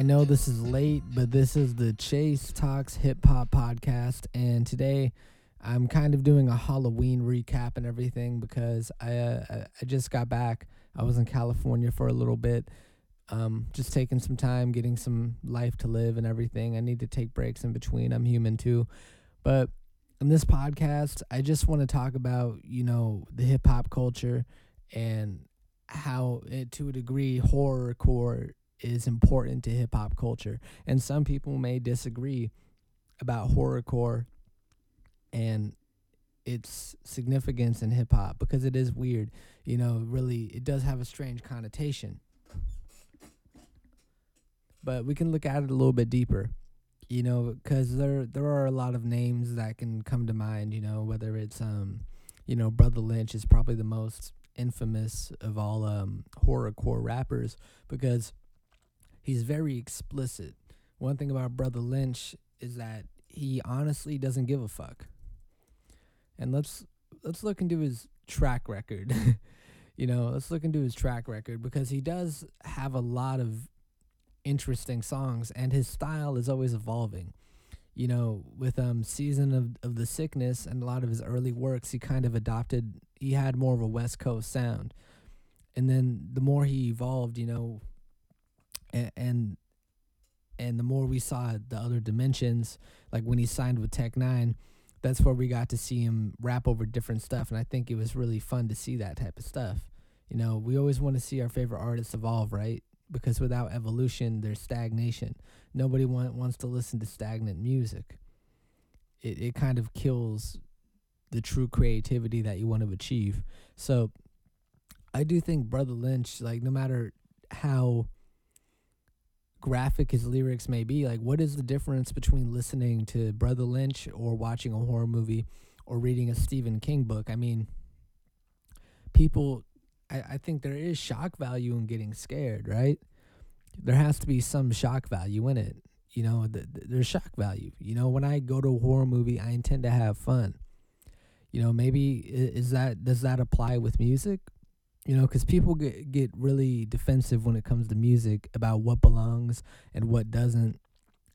I know this is late, but this is the Chase Talks Hip Hop podcast, and today I'm kind of doing a Halloween recap and everything because I uh, I just got back. I was in California for a little bit, um, just taking some time, getting some life to live and everything. I need to take breaks in between. I'm human too, but in this podcast, I just want to talk about you know the hip hop culture and how it, to a degree horrorcore is important to hip hop culture. And some people may disagree about horrorcore and its significance in hip hop because it is weird. You know, really, it does have a strange connotation. But we can look at it a little bit deeper, you know, because there there are a lot of names that can come to mind. You know, whether it's um, you know, Brotha Lynch is probably the most infamous of all um horrorcore rappers because he's very explicit. One thing about Brotha Lynch is that he honestly doesn't give a fuck. And let's let's look into his track record. you know, let's look into his track record because he does have a lot of interesting songs and his style is always evolving. You know, with um Season of, of the Sickness and a lot of his early works, he kind of adopted he had more of a West Coast sound. And then the more he evolved, you know, and, and the more we saw the other dimensions, like when he signed with Tech N9ne, that's where we got to see him rap over different stuff, and I think it was really fun to see that type of stuff. You know, we always want to see our favorite artists evolve, right? Because without evolution, there's stagnation. Nobody want, wants to listen to stagnant music. It it kind of kills the true creativity that you want to achieve. So, I do think Brotha Lynch, like no matter how graphic his lyrics may be, like what is the difference between listening to Brotha Lynch or watching a horror movie or reading a Stephen King book? I mean, people, I, I think there is shock value in getting scared, right? There has to be some shock value in it. You know, th- th- there's shock value. You know, when I go to a horror movie, I intend to have fun. You know, maybe is that does that apply with music? You know because people get get really defensive when it comes to music about what belongs and what doesn't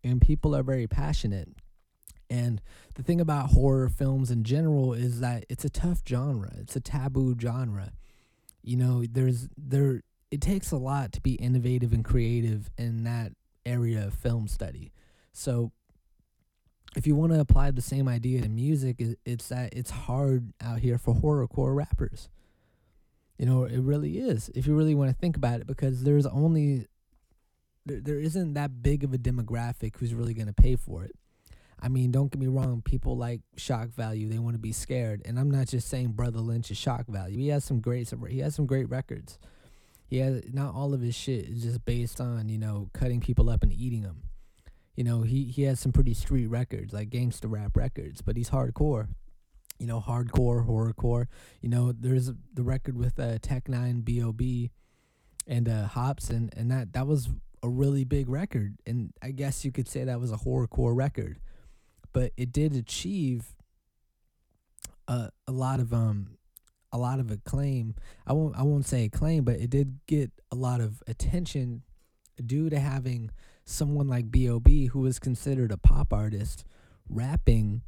and people are very passionate. And the thing about horror films in general is that it's a tough genre it's a taboo genre. You know there's there it takes a lot to be innovative and creative in that area of film study. So if you want to apply the same idea to music it's that it's hard out here for horrorcore rappers you know, it really is. If you really want to think about it, because there's only there, there isn't that big of a demographic who's really going to pay for it. I mean, don't get me wrong, people like shock value. They want to be scared, and I'm not just saying Brotha Lynch is shock value. He has some great he has some great records. He has not all of his shit is just based on, you know, cutting people up and eating them. You know, he he has some pretty street records, like gangster rap records, but he's hardcore you know, hardcore, horrorcore. You know, there's the record with uh, Tech N9ne, B.O.B., and uh, Hops, and, and that, that was a really big record. And I guess you could say that was a horrorcore record. But it did achieve a, a lot of um a lot of acclaim. I won't I won't say acclaim, but it did get a lot of attention due to having someone like B.O.B. who was considered a pop artist rapping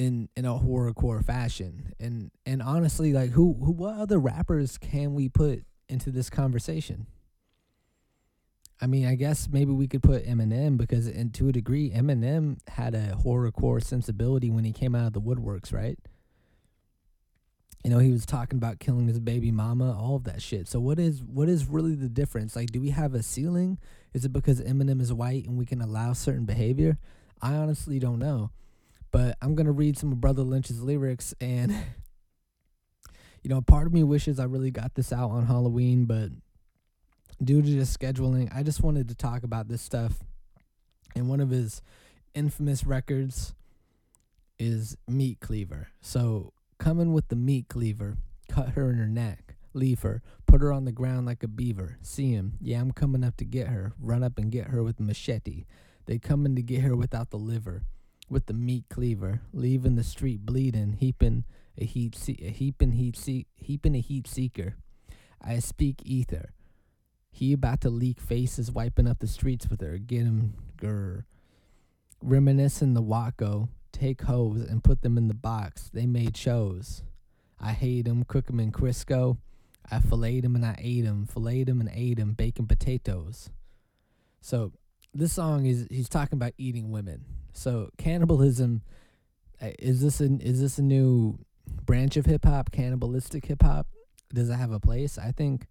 in in a horrorcore fashion. And and honestly, like who who what other rappers can we put into this conversation? I mean, I guess maybe we could put Eminem because, and to a degree, Eminem had a horrorcore sensibility when he came out of the woodworks, right? You know, he was talking about killing his baby mama, all of that shit. So what is what is really the difference? Like, do we have a ceiling? Is it because Eminem is white and we can allow certain behavior? I honestly don't know. But I'm gonna read some of Brotha Lynch's lyrics, and you know, part of me wishes I really got this out on Halloween, but due to just scheduling, I just wanted to talk about this stuff. And one of his infamous records is Meat Cleaver. So coming with the meat cleaver, cut her in her neck, leave her, put her on the ground like a beaver. See him, yeah, I'm coming up to get her. Run up and get her with machete. They coming to get her without the liver with the meat cleaver, leaving the street bleeding, heaping a heat, se- a heaping heat, se- heaping a heat seeker. I speak ether. He about to leak faces wiping up the streets with her. Get him, grr. Reminiscing the Waco. Take hoes and put them in the box. They made shows. I hate 'em, cook 'em in Crisco. I filleted 'em and I ate 'em, filleted 'em and ate 'em, bacon potatoes. So this song is he's talking about eating women. So cannibalism uh, is this an is this a new branch of hip hop? Cannibalistic hip hop does it have a place? I think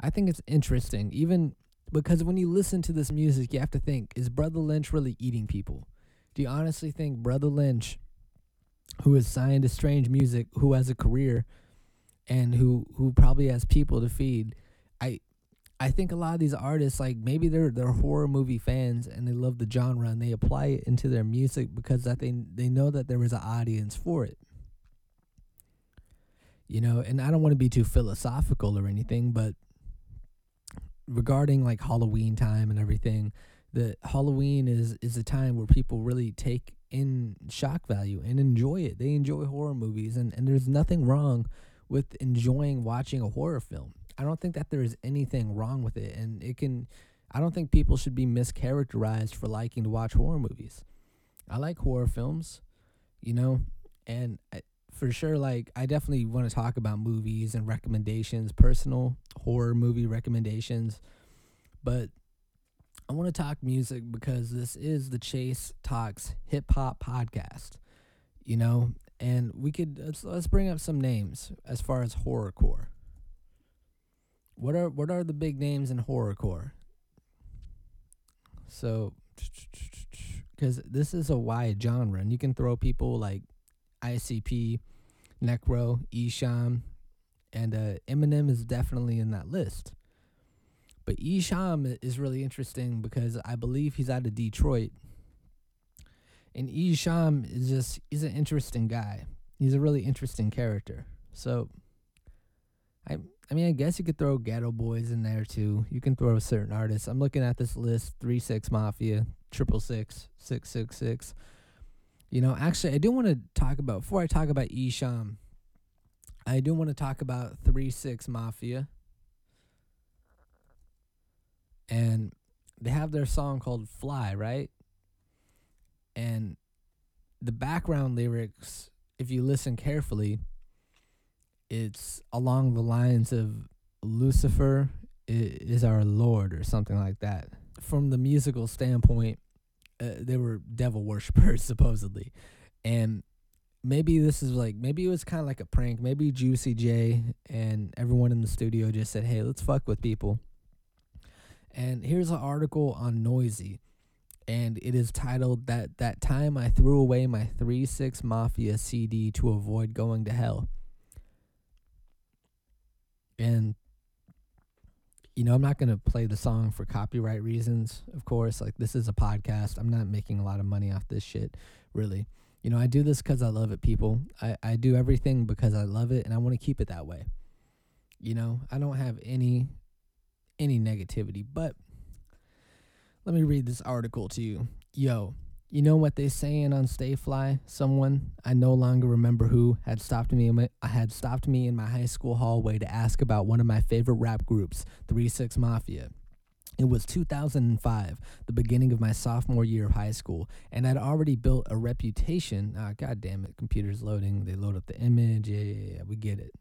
I think it's interesting, even because when you listen to this music, you have to think: Is Brotha Lynch really eating people? Do you honestly think Brotha Lynch, who is signed to Strange Music, who has a career, and who who probably has people to feed, I think a lot of these artists like maybe they're they're horror movie fans and they love the genre and they apply it into their music because that they they know that there is an audience for it. You know, and I don't want to be too philosophical or anything, but regarding like Halloween time and everything, the Halloween is is a time where people really take in shock value and enjoy it. They enjoy horror movies and, and there's nothing wrong with enjoying watching a horror film. I don't think that there is anything wrong with it and it can I don't think people should be mischaracterized for liking to watch horror movies. I like horror films, you know, and I, for sure like I definitely want to talk about movies and recommendations, personal horror movie recommendations. But I want to talk music because this is the Chase Talks hip hop podcast. You know, and we could let's, let's bring up some names as far as horrorcore. What are what are the big names in horrorcore? So, because this is a wide genre, and you can throw people like ICP, Necro, Esham, and uh, Eminem is definitely in that list. But Esham is really interesting because I believe he's out of Detroit. And Esham is just he's an interesting guy. He's a really interesting character. So I I mean I guess you could throw Geto Boys in there too. You can throw a certain artists. I'm looking at this list, three six mafia, triple six, six six six. You know, actually I do want to talk about before I talk about Esham, I do want to talk about three six mafia and they have their song called Fly, right? And the background lyrics, if you listen carefully, it's along the lines of Lucifer is our Lord or something like that. From the musical standpoint, uh, they were devil worshippers supposedly. And maybe this is like maybe it was kind of like a prank. Maybe Juicy J and everyone in the studio just said, "Hey, let's fuck with people." And here's an article on Noisy, and it is titled "That That Time I Threw Away My Three Six Mafia CD to Avoid Going to Hell." And you know, I'm not going to play the song for copyright reasons, of course. Like, this is a podcast. I'm not making a lot of money off this shit, really. You know, I do this because I love it, people. I, I do everything because I love it and I want to keep it that way. You know, I don't have any any negativity. But let me read this article to you. Yo, you know what they saying on Stay Fly? Someone I no longer remember who had stopped me. In my, had stopped me in my high school hallway to ask about one of my favorite rap groups, Three Six Mafia. It was 2005, the beginning of my sophomore year of high school, and I'd already built a reputation. Ah, God damn it, computer's loading. They load up the image. Yeah, yeah, yeah, we get it.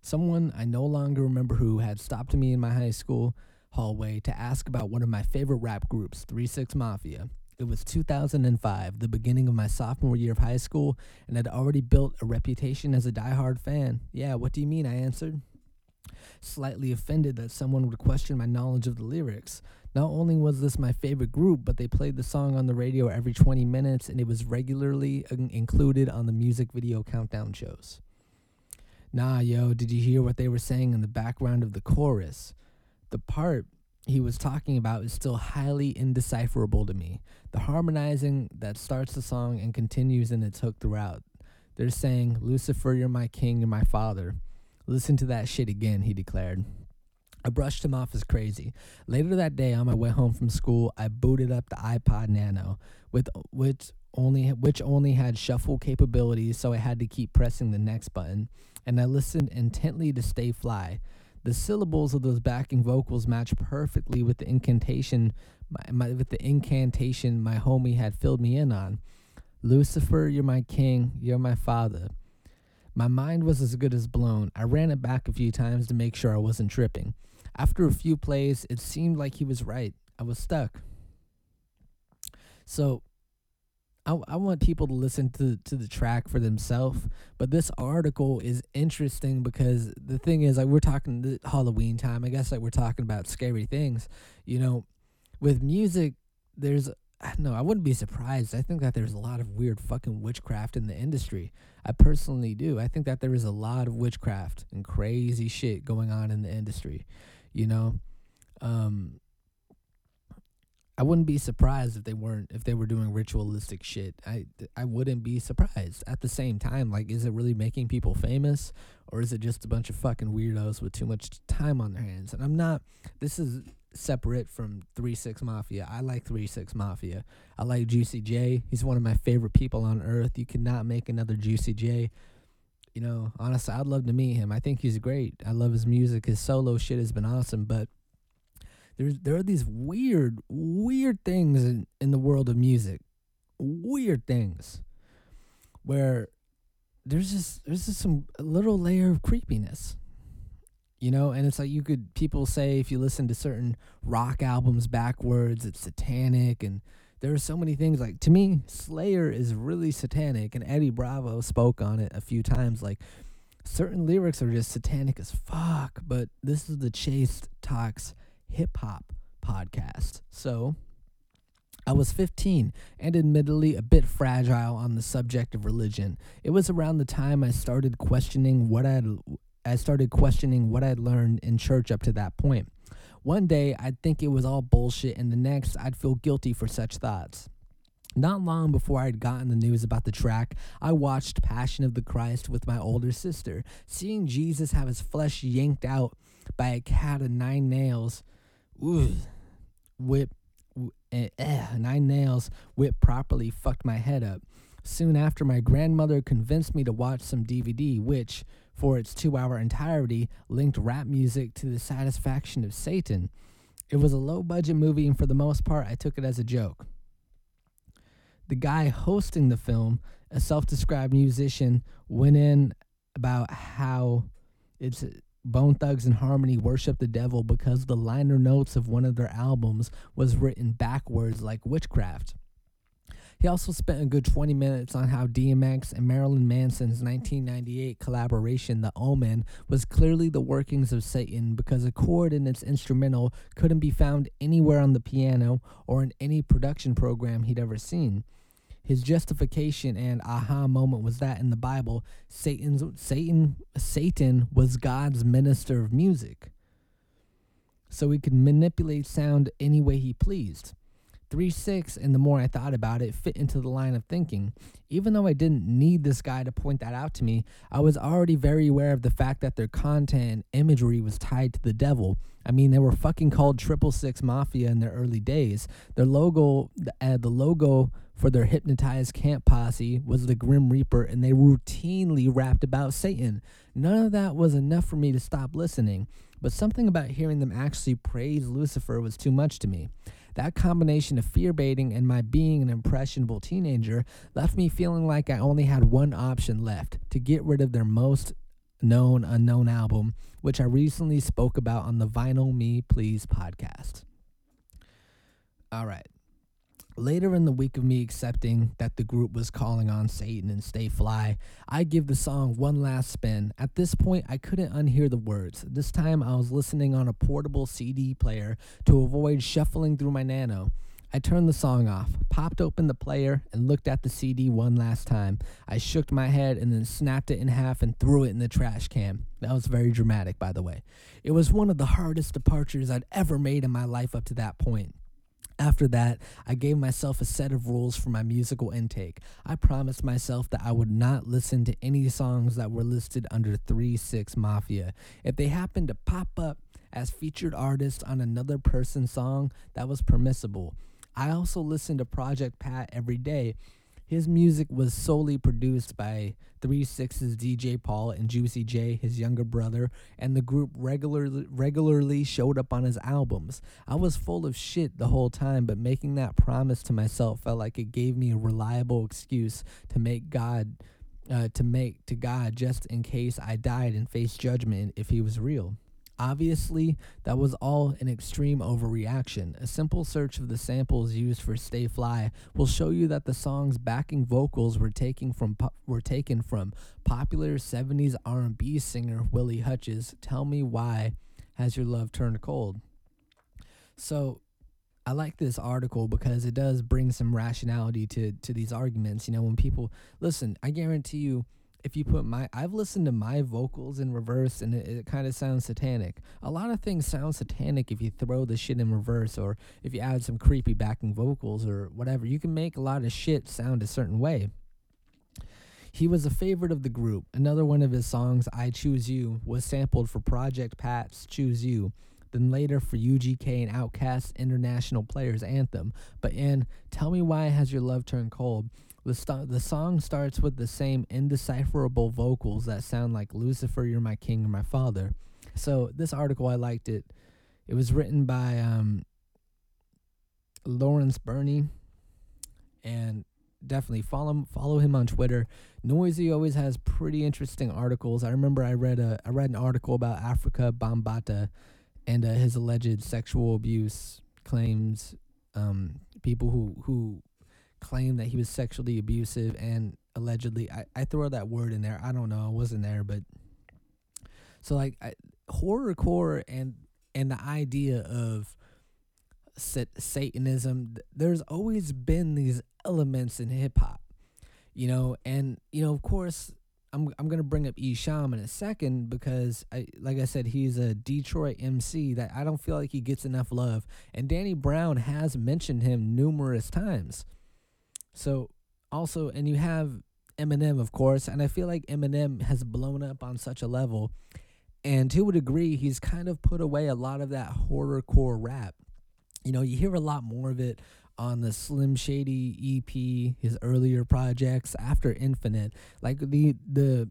Someone I no longer remember who had stopped me in my high school hallway to ask about one of my favorite rap groups, 3 6 Mafia. It was 2005, the beginning of my sophomore year of high school, and I'd already built a reputation as a die-hard fan. Yeah, what do you mean? I answered. Slightly offended that someone would question my knowledge of the lyrics. Not only was this my favorite group, but they played the song on the radio every 20 minutes, and it was regularly included on the music video countdown shows. Nah, yo, did you hear what they were saying in the background of the chorus? The part he was talking about is still highly indecipherable to me. The harmonizing that starts the song and continues in its hook throughout. They're saying, Lucifer, you're my king, you're my father. Listen to that shit again, he declared. I brushed him off as crazy. Later that day, on my way home from school, I booted up the iPod Nano, with which only which only had shuffle capabilities, so I had to keep pressing the next button and I listened intently to Stay Fly. The syllables of those backing vocals match perfectly with the incantation my, my, with the incantation my homie had filled me in on. Lucifer, you're my king, you're my father. My mind was as good as blown. I ran it back a few times to make sure I wasn't tripping. After a few plays, it seemed like he was right. I was stuck. So I, I want people to listen to, to the track for themselves. But this article is interesting because the thing is, like, we're talking the Halloween time. I guess, like, we're talking about scary things. You know, with music, there's no, I wouldn't be surprised. I think that there's a lot of weird fucking witchcraft in the industry. I personally do. I think that there is a lot of witchcraft and crazy shit going on in the industry. You know, um, I wouldn't be surprised if they weren't if they were doing ritualistic shit. I I wouldn't be surprised. At the same time, like is it really making people famous or is it just a bunch of fucking weirdos with too much time on their hands? And I'm not this is separate from 3 6 Mafia. I like 3 6 Mafia. I like Juicy J. He's one of my favorite people on earth. You cannot make another Juicy J. You know, honestly, I'd love to meet him. I think he's great. I love his music. His solo shit has been awesome, but there's there are these weird, weird things in, in the world of music. Weird things. Where there's just there's just some little layer of creepiness. You know, and it's like you could people say if you listen to certain rock albums backwards, it's satanic and there are so many things like to me slayer is really satanic and eddie bravo spoke on it a few times like certain lyrics are just satanic as fuck but this is the Chase Talks hip hop podcast. So I was 15 and admittedly a bit fragile on the subject of religion. It was around the time I started questioning what I'd I started questioning what I'd learned in church up to that point. One day I'd think it was all bullshit and the next I'd feel guilty for such thoughts. Not long before I'd gotten the news about the track, I watched Passion of the Christ with my older sister. Seeing Jesus have his flesh yanked out by a cat of nine nails Ooh, whip, eh, eh, nine nails, whip properly fucked my head up. Soon after, my grandmother convinced me to watch some DVD, which, for its two hour entirety, linked rap music to the satisfaction of Satan. It was a low budget movie, and for the most part, I took it as a joke. The guy hosting the film, a self described musician, went in about how it's Bone Thugs-n-Harmony worship the devil because the liner notes of one of their albums was written backwards like witchcraft. He also spent a good 20 minutes on how DMX and Marilyn Manson's 1998 collaboration, The Omen, was clearly the workings of Satan because a chord in its instrumental couldn't be found anywhere on the piano or in any production program he'd ever seen. His justification and aha moment was that in the Bible, Satan's Satan Satan was God's minister of music. So he could manipulate sound any way he pleased. 3 6, and the more I thought about it, fit into the line of thinking. Even though I didn't need this guy to point that out to me, I was already very aware of the fact that their content and imagery was tied to the devil. I mean, they were fucking called Triple Six Mafia in their early days. Their logo, uh, the logo for their hypnotized camp posse was the Grim Reaper, and they routinely rapped about Satan. None of that was enough for me to stop listening, but something about hearing them actually praise Lucifer was too much to me. That combination of fear baiting and my being an impressionable teenager left me feeling like I only had one option left to get rid of their most known unknown album, which I recently spoke about on the Vinyl Me Please podcast. All right. Later in the week of me accepting that the group was calling on Satan and Stay Fly, I give the song one last spin. At this point, I couldn't unhear the words. This time, I was listening on a portable CD player to avoid shuffling through my nano. I turned the song off, popped open the player, and looked at the CD one last time. I shook my head and then snapped it in half and threw it in the trash can. That was very dramatic, by the way. It was one of the hardest departures I'd ever made in my life up to that point. After that, I gave myself a set of rules for my musical intake. I promised myself that I would not listen to any songs that were listed under 3 6 Mafia. If they happened to pop up as featured artists on another person's song, that was permissible. I also listened to Project Pat every day. His music was solely produced by Three Sixes DJ Paul and Juicy J, his younger brother, and the group regularly regularly showed up on his albums. I was full of shit the whole time, but making that promise to myself felt like it gave me a reliable excuse to make God uh, to make to God just in case I died and faced judgment if he was real. Obviously, that was all an extreme overreaction. A simple search of the samples used for Stay Fly will show you that the song's backing vocals were taken from were taken from popular 70s R&B singer Willie Hutch's Tell Me Why Has Your Love Turned Cold. So, I like this article because it does bring some rationality to to these arguments. You know, when people listen, I guarantee you if you put my I've listened to my vocals in reverse and it, it kind of sounds satanic. A lot of things sound satanic if you throw the shit in reverse or if you add some creepy backing vocals or whatever. You can make a lot of shit sound a certain way. He was a favorite of the group. Another one of his songs, I Choose You, was sampled for Project Pat's Choose You, then later for UGK and Outkast's International Players Anthem. But in Tell Me Why Has Your Love Turned Cold, the, st- the song starts with the same indecipherable vocals that sound like Lucifer, You're My King, or My Father. So, this article, I liked it. It was written by um, Lawrence Burney, and definitely follow follow him on Twitter. Noisy always has pretty interesting articles. I remember I read a I read an article about Afrika Bambaataa and uh, his alleged sexual abuse claims. Um, people who who claimed that he was sexually abusive and allegedly I, I throw that word in there. I don't know. I wasn't there, but so like I, horrorcore and and the idea of Satanism, there's always been these elements in hip hop, you know, and you know, of course, I'm I'm gonna bring up Esham in a second because I like I said he's a Detroit MC that I don't feel like he gets enough love, and Danny Brown has mentioned him numerous times. So also, and you have Eminem, of course, and I feel like Eminem has blown up on such a level. And to a degree, he's kind of put away a lot of that horrorcore rap. You know, you hear a lot more of it on the Slim Shady EP, his earlier projects after Infinite. Like the the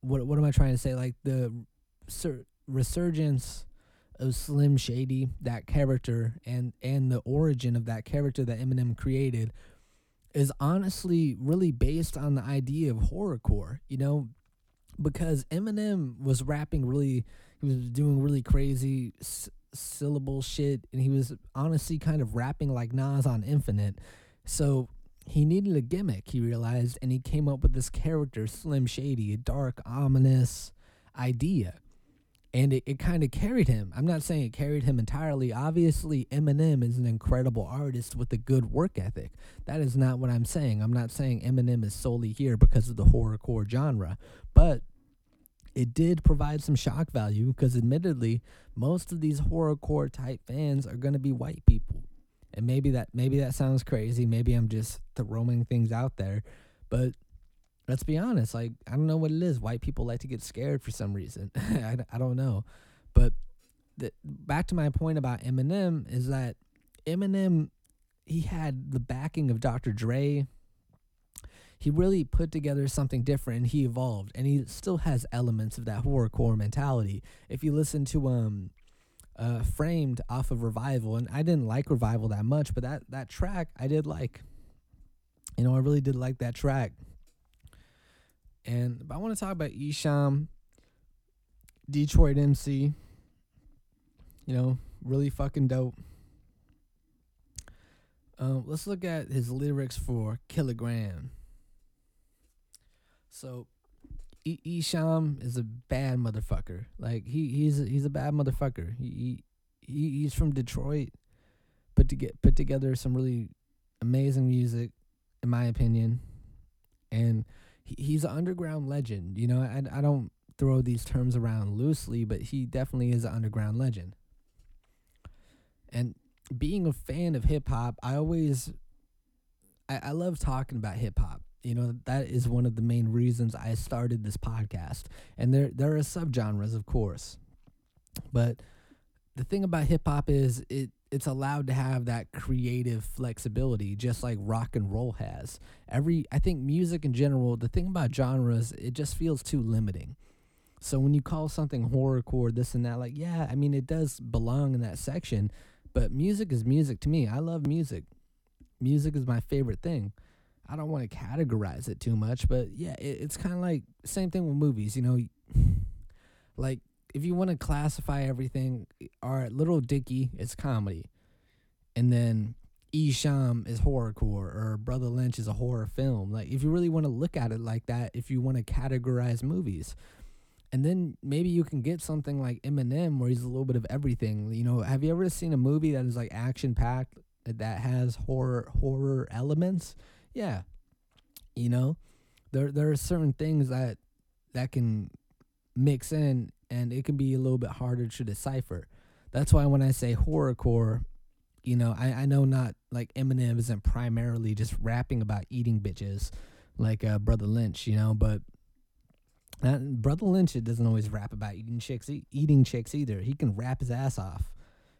what what am I trying to say? Like the sur- resurgence of Slim Shady, that character, and and the origin of that character that Eminem created, is honestly really based on the idea of horrorcore. You know, because Eminem was rapping really, he was doing really crazy s- syllable shit, and he was honestly kind of rapping like Nas on Infinite. So he needed a gimmick, he realized, and he came up with this character, Slim Shady, a dark, ominous idea and it, it kind of carried him. I'm not saying it carried him entirely. Obviously, Eminem is an incredible artist with a good work ethic. That is not what I'm saying. I'm not saying Eminem is solely here because of the horrorcore genre, but it did provide some shock value because, admittedly, most of these horrorcore type fans are going to be white people. And maybe that maybe that sounds crazy. Maybe I'm just throwing things out there, but let's be honest like i don't know what it is. White people like to get scared for some reason. I, I don't know. But the, back to my point about eminem is that eminem he had the backing of dr dre. He really put together something different he evolved and he still has elements of that horrorcore mentality. If you listen to um uh framed off of revival and i didn't like revival that much but that that track i did like. You know i really did like that track and I want to talk about Esham, Detroit MC. You know, really fucking dope. Um, let's look at his lyrics for Kilogram. So, Esham is a bad motherfucker. Like he he's a, he's a bad motherfucker. He, he he's from Detroit, put to get put together some really amazing music, in my opinion, and he's an underground legend. You know, I, I don't throw these terms around loosely, but he definitely is an underground legend. And being a fan of hip hop, I always, I, I love talking about hip hop. You know, that is one of the main reasons I started this podcast. And there, there are subgenres, of course. But the thing about hip hop is it, it's allowed to have that creative flexibility just like rock and roll has. Every i think music in general the thing about genres it just feels too limiting. So when you call something horrorcore this and that like yeah i mean it does belong in that section but music is music to me. I love music. Music is my favorite thing. I don't want to categorize it too much but yeah it, it's kind of like same thing with movies you know like if you want to classify everything, right, Little Dicky is comedy, and then Esham is horrorcore, or Brotha Lynch is a horror film. Like if you really want to look at it like that, if you want to categorize movies, and then maybe you can get something like Eminem, where he's a little bit of everything. You know, have you ever seen a movie that is like action packed that has horror horror elements? Yeah, you know, there there are certain things that that can mix in and it can be a little bit harder to decipher. That's why when I say horrorcore, you know, I, I know not like Eminem isn't primarily just rapping about eating bitches like uh, Brotha Lynch, you know, but uh, Brotha Lynch it doesn't always rap about eating chicks, e- eating chicks either. He can rap his ass off.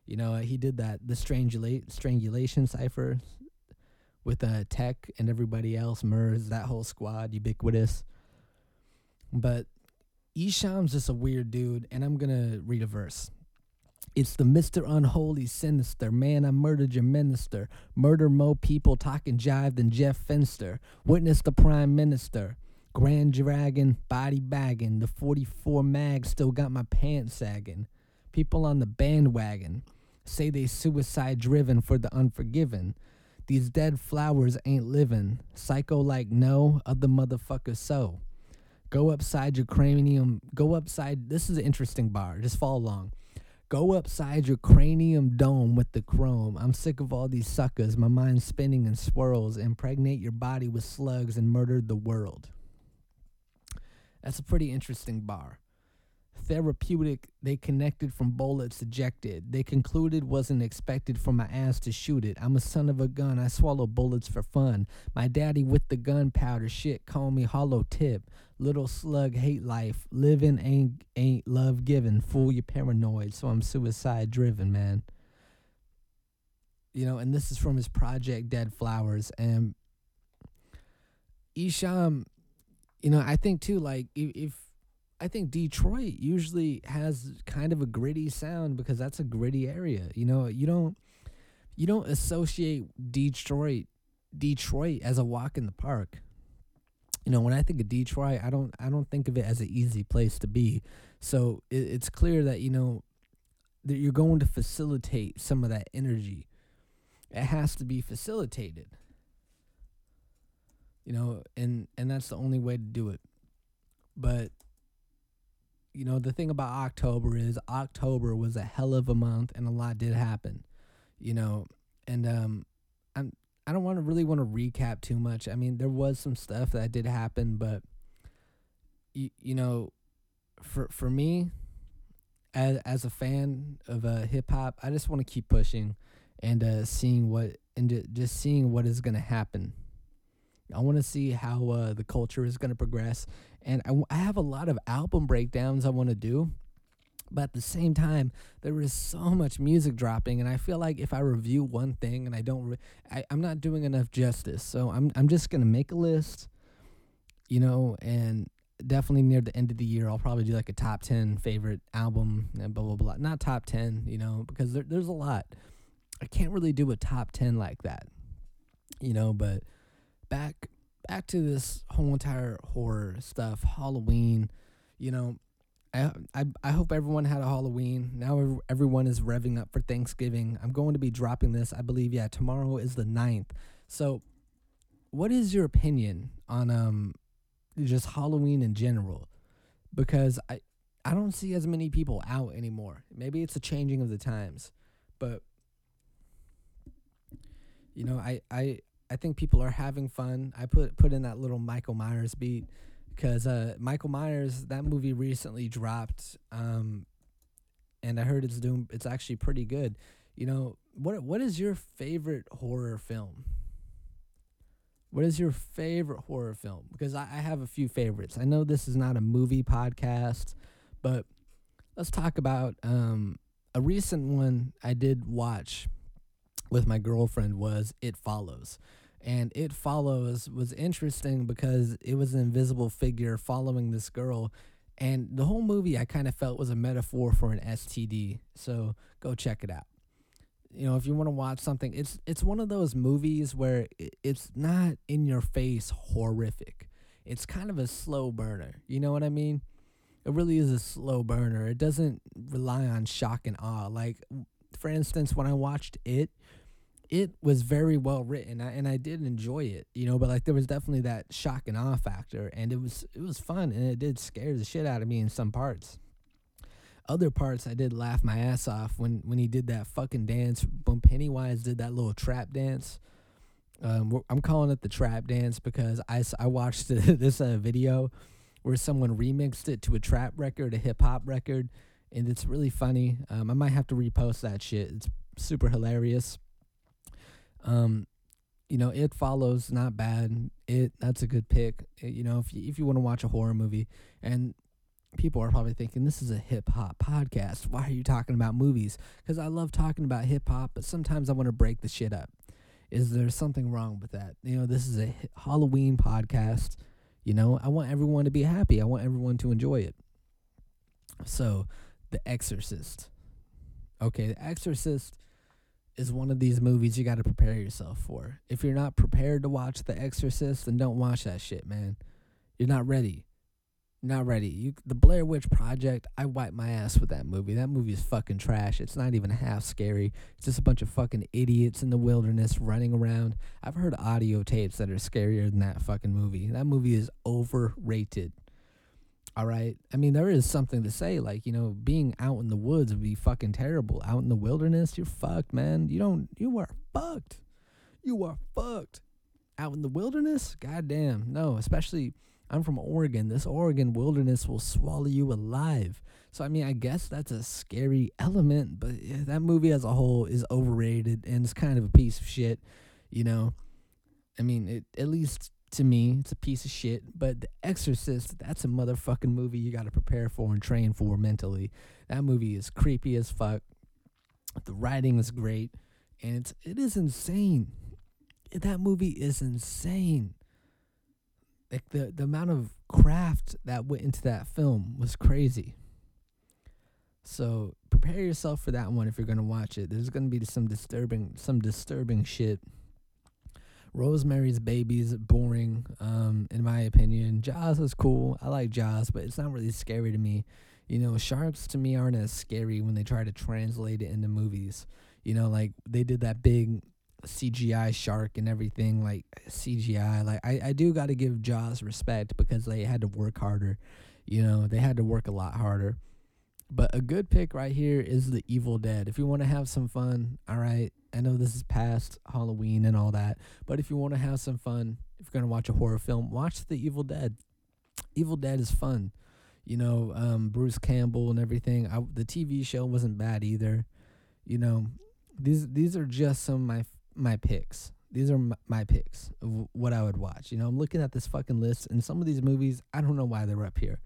You know, he did that the strangula- strangulation cipher with uh, Tech and everybody else, Murs, that whole squad, ubiquitous. But Esham's just a weird dude, and I'm gonna read a verse. It's the Mr. Unholy Sinister. Man, I murdered your minister. Murder more people talking jive than Jeff Fenster. Witness the Prime Minister. Grand Dragon, body bagging. The 44 mag still got my pants sagging. People on the bandwagon say they suicide driven for the unforgiven. These dead flowers ain't living. Psycho like no, other motherfuckers so. Go upside your cranium. Go upside. This is an interesting bar. Just follow along. Go upside your cranium dome with the chrome. I'm sick of all these suckers. My mind's spinning in swirls. Impregnate your body with slugs and murder the world. That's a pretty interesting bar therapeutic they connected from bullets ejected. They concluded wasn't expected for my ass to shoot it. I'm a son of a gun, I swallow bullets for fun. My daddy with the gunpowder shit call me hollow tip. Little slug hate life. Living ain't ain't love given. Fool you paranoid, so I'm suicide driven, man. You know, and this is from his project Dead Flowers. And Esham, you know, I think too, like if, if I think Detroit usually has kind of a gritty sound because that's a gritty area. You know, you don't you don't associate Detroit Detroit as a walk in the park. You know, when I think of Detroit, I don't I don't think of it as an easy place to be. So it, it's clear that you know that you're going to facilitate some of that energy. It has to be facilitated. You know, and and that's the only way to do it. But you know, the thing about October is October was a hell of a month and a lot did happen. You know, and um I don't want to really want to recap too much. I mean, there was some stuff that did happen, but you, you know, for for me as as a fan of uh, hip hop, I just want to keep pushing and uh, seeing what and just seeing what is going to happen. I want to see how uh, the culture is going to progress and I, I have a lot of album breakdowns I want to do. But at the same time, there is so much music dropping, and I feel like if I review one thing and I don't, re- I, I'm not doing enough justice. So I'm I'm just gonna make a list, you know, and definitely near the end of the year, I'll probably do like a top ten favorite album and blah blah blah. Not top ten, you know, because there, there's a lot. I can't really do a top ten like that, you know. But back back to this whole entire horror stuff, Halloween. You know, I I I hope everyone had a Halloween. Now everyone is revving up for Thanksgiving. I'm going to be dropping this. I believe yeah, tomorrow is the 9th. So, what is your opinion on um just Halloween in general? Because I I don't see as many people out anymore. Maybe it's a changing of the times, but you know, I I I think people are having fun. I put put in that little Michael Myers beat because uh, Michael Myers that movie recently dropped, um, and I heard it's doing it's actually pretty good. You know what? What is your favorite horror film? What is your favorite horror film? Because I, I have a few favorites. I know this is not a movie podcast, but let's talk about um, a recent one I did watch with my girlfriend was It Follows. And It Follows was interesting because it was an invisible figure following this girl. And the whole movie I kind of felt was a metaphor for an STD. So go check it out. You know, if you want to watch something, it's it's one of those movies where it's not in your face horrific. It's kind of a slow burner. You know what I mean? It really is a slow burner. It doesn't rely on shock and awe. Like for instance, when I watched it, it was very well written and I did enjoy it, you know, but like there was definitely that shock and awe factor and it was it was fun and it did scare the shit out of me in some parts. Other parts I did laugh my ass off when when he did that fucking dance when Pennywise did that little trap dance. Um, I'm calling it the trap dance because I, I watched this uh, video where someone remixed it to a trap record, a hip hop record, and it's really funny. Um, I might have to repost that shit. It's super hilarious. Um, you know, it follows not bad. It that's a good pick. It, you know, if you, if you want to watch a horror movie, and people are probably thinking this is a hip hop podcast. Why are you talking about movies? Because I love talking about hip hop, but sometimes I want to break the shit up. Is there something wrong with that? You know, this is a Halloween podcast. You know, I want everyone to be happy. I want everyone to enjoy it. So, The Exorcist. Okay, The Exorcist is one of these movies you got to prepare yourself for. If you're not prepared to watch The Exorcist, then don't watch that shit, man. You're not ready. Not ready. You, the Blair Witch Project, I wiped my ass with that movie. That movie is fucking trash. It's not even half scary. It's just a bunch of fucking idiots in the wilderness running around. I've heard audio tapes that are scarier than that fucking movie. That movie is overrated. All right. I mean, there is something to say. Like, you know, being out in the woods would be fucking terrible. Out in the wilderness, you're fucked, man. You don't, you are fucked. You are fucked. Out in the wilderness? Goddamn. No, especially, I'm from Oregon. This Oregon wilderness will swallow you alive. So, I mean, I guess that's a scary element, but yeah, that movie as a whole is overrated and it's kind of a piece of shit, you know? I mean, it at least to me, it's a piece of shit. But The Exorcist, that's a motherfucking movie you got to prepare for and train for mentally. That movie is creepy as fuck. The writing is great, and it's it is insane. That movie is insane. Like the the amount of craft that went into that film was crazy. So prepare yourself for that one if you're gonna watch it. There's gonna be some disturbing some disturbing shit Rosemary's Baby is boring, um, in my opinion. Jaws is cool. I like Jaws, but it's not really scary to me. You know, sharks to me aren't as scary when they try to translate it into movies. You know, like they did that big CGI shark and everything, like CGI. Like I, I do got to give Jaws respect because they had to work harder. You know, they had to work a lot harder. But a good pick right here is The Evil Dead. If you want to have some fun, all right, I know this is past Halloween and all that, but if you want to have some fun, if you're going to watch a horror film, watch The Evil Dead. Evil Dead is fun. You know, um, Bruce Campbell and everything. I, the TV show wasn't bad either. You know, these these are just some of my my picks. These are my, my picks of what I would watch. You know, I'm looking at this fucking list, and some of these movies, I don't know why they're up here.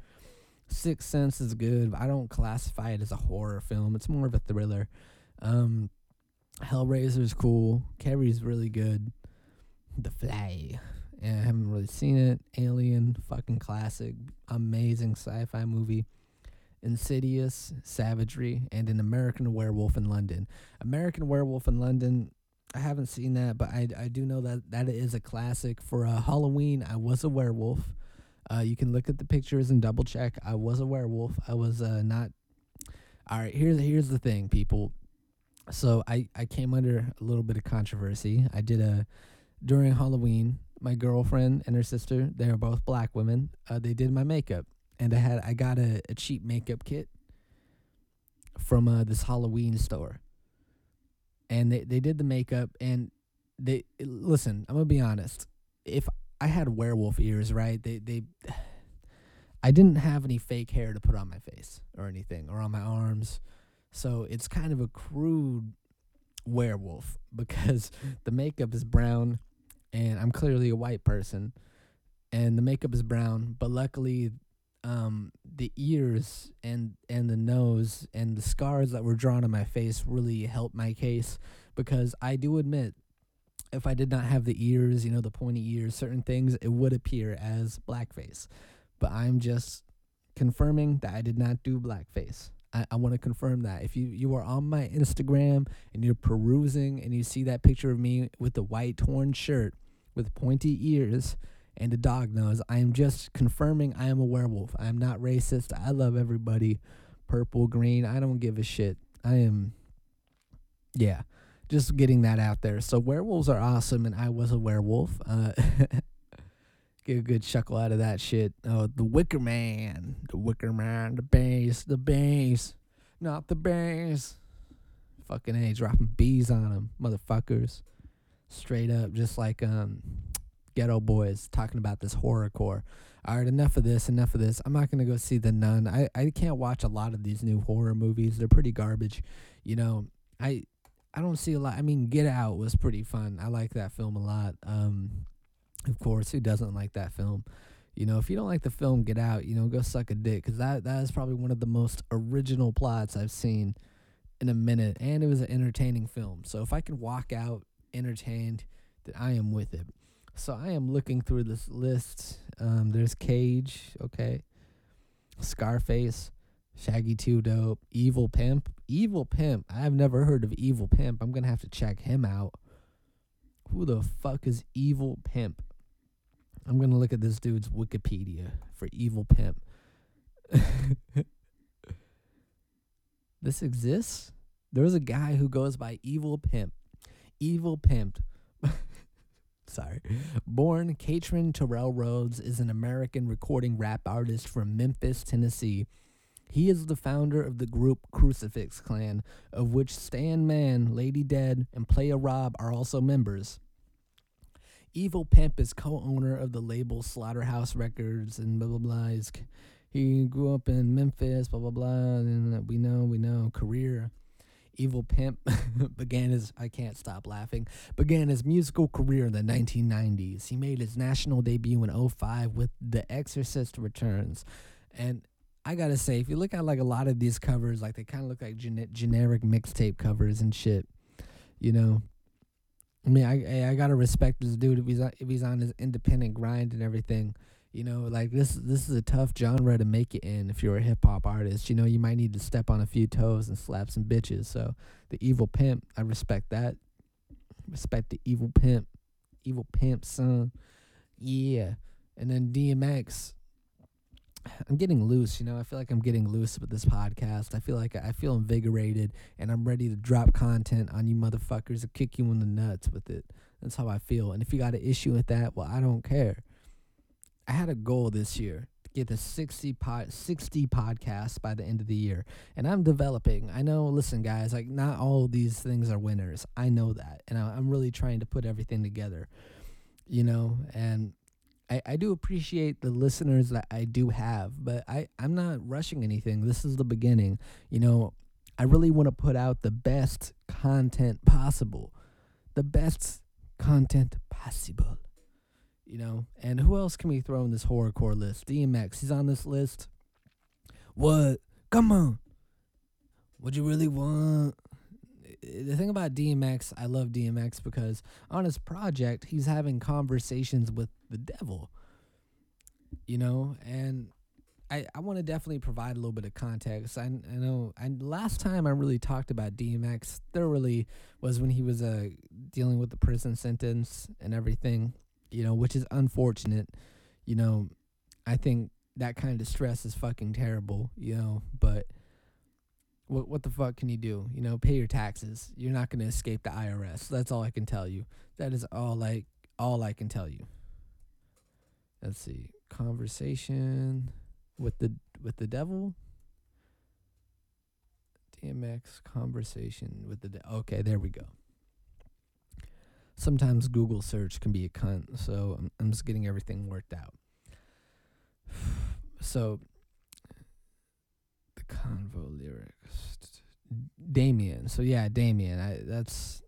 Sixth Sense is good. I don't classify it as a horror film. It's more of a thriller. Um, Hellraiser's cool. Carrie's really good. The Fly. Yeah, I haven't really seen it. Alien, fucking classic, amazing sci-fi movie. Insidious, Savagery, and an American Werewolf in London. American Werewolf in London. I haven't seen that, but I, I do know that that is a classic. For uh, Halloween, I was a werewolf. Uh, you can look at the pictures and double check. I was a werewolf. I was uh, not. All right, here's here's the thing, people so I I came under a little bit of controversy. I did a during Halloween. My girlfriend and her sister, they are both black women. Uh, they did my makeup, and I had I got a, a cheap makeup kit from uh, this Halloween store, and they they did the makeup and they listen. I'm gonna be honest. If I had werewolf ears, right? They they. I didn't have any fake hair to put on my face or anything or on my arms so it's kind of a crude werewolf because the makeup is brown and I'm clearly a white person and the makeup is brown, but luckily um, the ears and and the nose and the scars that were drawn on my face really helped my case because I do admit if I did not have the ears, you know, the pointy ears, certain things, it would appear as blackface. But I'm just confirming that I did not do blackface. I, I want to confirm that. If you, you are on my Instagram and you're perusing and you see that picture of me with the white torn shirt with pointy ears and a dog nose, I am just confirming I am a werewolf. I am not racist. I love everybody. Purple, green, I don't give a shit. I am, yeah just getting that out there. So werewolves are awesome, and I was a werewolf. Uh, get a good chuckle out of that shit. Oh, the Wicker Man, the Wicker Man, the bass, the bass, not the bass. Fucking a, dropping bees on them, motherfuckers. Straight up, just like um, Geto Boys talking about this horrorcore. All right, enough of this, enough of this. I'm not gonna go see the Nun. I I can't watch a lot of these new horror movies. They're pretty garbage. You know, I I don't see a lot. I mean, Get Out was pretty fun. I like that film a lot. Um, of course, who doesn't like that film? You know, if you don't like the film Get Out, you know, go suck a dick because that that is probably one of the most original plots I've seen in a minute, and it was an entertaining film. So if I can walk out entertained, then I am with it. So I am looking through this list. Um, there's Cage, okay, Scarface, Shaggy 2 Dope, Evil Pimp. Evil Pimp. I've never heard of Evil Pimp. I'm going to have to check him out. Who the fuck is Evil Pimp? I'm going to look at this dude's Wikipedia for Evil Pimp. this exists? There's a guy who goes by Evil Pimp. Evil Pimp. Sorry. Born Katrin Terrell Rhodes is an American recording rap artist from Memphis, Tennessee he is the founder of the group Crucifix Clan, of which Stan Man, Lady Dead, and Playa Rob are also members. Evil Pimp is co-owner of the label Slaughterhouse Records and blah blah blah. He's, he grew up in Memphis, blah blah blah. And uh, we know, we know, career. Evil Pimp began his I can't stop laughing. Began his musical career in the 1990s. He made his national debut in 05 with The Exorcist Returns. And I gotta say, if you look at like a lot of these covers, like they kind of look like gen- generic mixtape covers and shit. You know, I mean, I I gotta respect this dude if he's on, if he's on his independent grind and everything. You know, like this this is a tough genre to make it in if you're a hip hop artist. You know, you might need to step on a few toes and slap some bitches. So the evil pimp, I respect that. Respect the evil pimp, evil pimp son. Yeah, and then DMX I'm getting loose, you know. I feel like I'm getting loose with this podcast. I feel like I feel invigorated and I'm ready to drop content on you motherfuckers and kick you in the nuts with it. That's how I feel. And if you got an issue with that, well, I don't care. I had a goal this year to get to 60 pod, 60 podcasts by the end of the year. And I'm developing. I know, listen guys, like not all these things are winners. I know that. And I'm really trying to put everything together. You know, and I, I do appreciate the listeners that I do have, but I, I'm not rushing anything. This is the beginning. You know, I really want to put out the best content possible. The best content possible. You know, and who else can we throw in this horrorcore list? DMX, he's on this list. What? Come on. What you really want? The thing about DMX, I love DMX because on his project, he's having conversations with the devil. You know, and I, I want to definitely provide a little bit of context. I, I know, and last time I really talked about DMX thoroughly was when he was uh, dealing with the prison sentence and everything, you know, which is unfortunate. You know, I think that kind of stress is fucking terrible, you know, but what what the fuck can you do? You know, pay your taxes. You're not gonna escape the IRS. That's all I can tell you. That is all like all I can tell you. Let's see. Conversation with the with the devil. DMX conversation with the de- okay. There we go. Sometimes Google search can be a cunt, so I'm, I'm just getting everything worked out. So convo lyrics. Damien. So yeah, Damien. I that's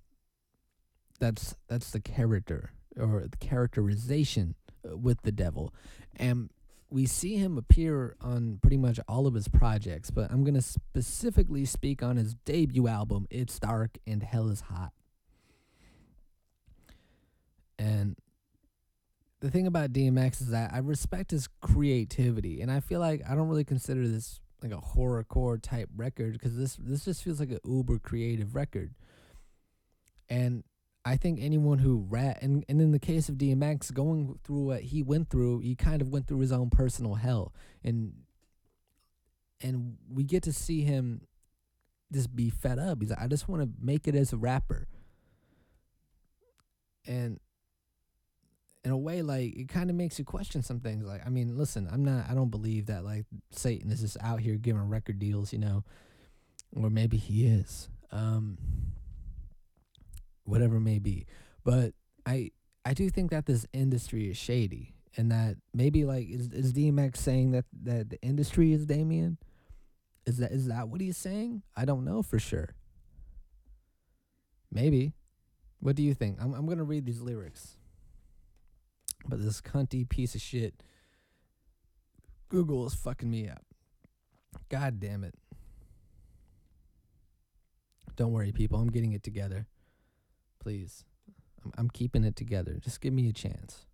that's that's the character or the characterization uh, with the devil. And we see him appear on pretty much all of his projects, but I'm going to specifically speak on his debut album, It's Dark and Hell is Hot. And the thing about DMX is that I respect his creativity, and I feel like I don't really consider this like a horrorcore type record because this this just feels like an uber creative record. And I think anyone who rat and, and in the case of DMX going through what he went through, he kind of went through his own personal hell. And and we get to see him just be fed up. He's like, I just want to make it as a rapper. And in a way, like it kind of makes you question some things. Like, I mean, listen, I'm not, I don't believe that like Satan is just out here giving record deals, you know, or maybe he is. Um, whatever it may be. But I I do think that this industry is shady and that maybe like is is DMX saying that that the industry is Damien? Is that is that what he's saying? I don't know for sure. Maybe. What do you think? I'm I'm gonna read these lyrics. But this cunty piece of shit Google is fucking me up. God damn it. Don't worry, people. I'm getting it together. Please. I'm, I'm keeping it together. Just give me a chance.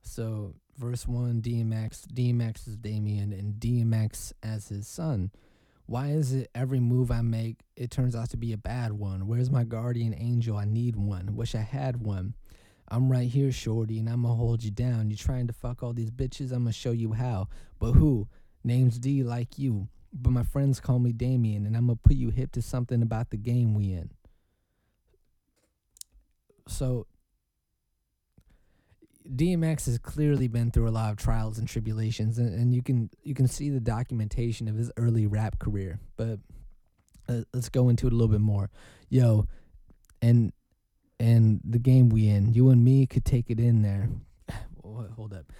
So, verse 1 DMX, DMX is Damien, and DMX as his son. Why is it every move I make, it turns out to be a bad one? Where's my guardian angel? I need one. Wish I had one. I'm right here, shorty, and I'ma hold you down. You trying to fuck all these bitches? I'ma show you how. But who? Name's D like you. But my friends call me Damien, and I'm gonna put you hip to something about the game we in. So DMX has clearly been through a lot of trials and tribulations, and, and you can you can see the documentation of his early rap career. But uh, let's go into it a little bit more. Yo, and and the game we in, you and me could take it in there. Hold up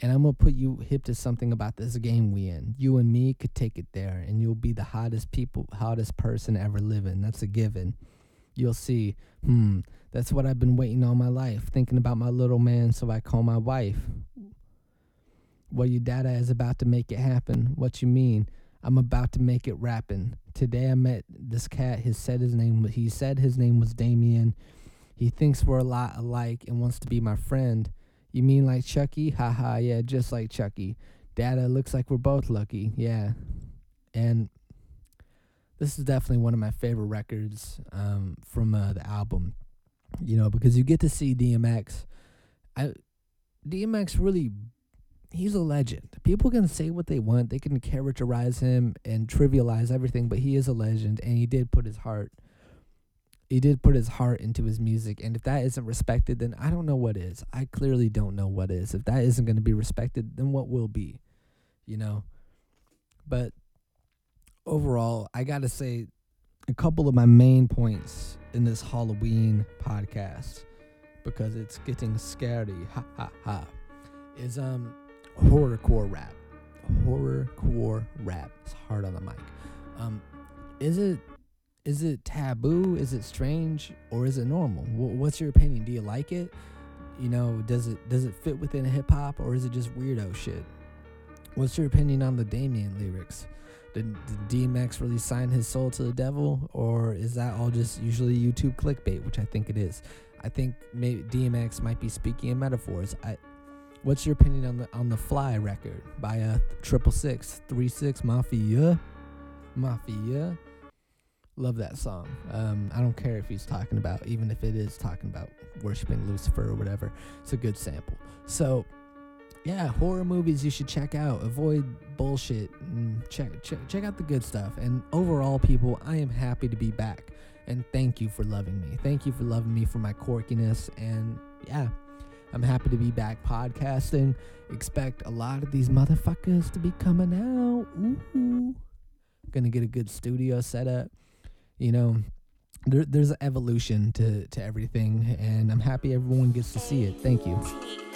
and I'm gonna put you hip to something about this game we in. You and me could take it there, and you'll be the hottest people, hottest person ever living. That's a given. You'll see. Hmm. That's what I've been waiting all my life, thinking about my little man, so I call my wife. Well, your dada is about to make it happen. What you mean? I'm about to make it rapping. Today I met this cat. He said his name. He said his name was Damien. He thinks we're a lot alike and wants to be my friend. You mean like Chucky? Haha, yeah, just like Chucky. Dada looks like we're both lucky. Yeah. And this is definitely one of my favorite records um, from uh, the album. You know, because you get to see DMX. I DMX really he's a legend. People can say what they want. They can characterize him and trivialize everything, but he is a legend and he did put his heart he did put his heart into his music and if that isn't respected then i don't know what is i clearly don't know what is if that isn't going to be respected then what will be you know but overall i gotta say a couple of my main points in this halloween podcast because it's getting scary ha ha ha is um horrorcore rap horrorcore rap it's hard on the mic um is it is it taboo? Is it strange? Or is it normal? What's your opinion? Do you like it? You know, does it does it fit within hip hop or is it just weirdo shit? What's your opinion on the Damien lyrics? Did, did DMX really sign his soul to the devil, or is that all just usually YouTube clickbait, which I think it is? I think maybe DMX might be speaking in metaphors. I, what's your opinion on the on the Fly record by a uh, Triple Six Three Six Mafia? Mafia. Love that song. Um, I don't care if he's talking about, even if it is talking about worshiping Lucifer or whatever. It's a good sample. So, yeah, horror movies you should check out. Avoid bullshit. And check, check check out the good stuff. And overall, people, I am happy to be back. And thank you for loving me. Thank you for loving me for my quirkiness. And yeah, I'm happy to be back podcasting. Expect a lot of these motherfuckers to be coming out. Ooh. Gonna get a good studio set up you know, there, there's an evolution to, to everything, and I'm happy everyone gets to see it. Thank you.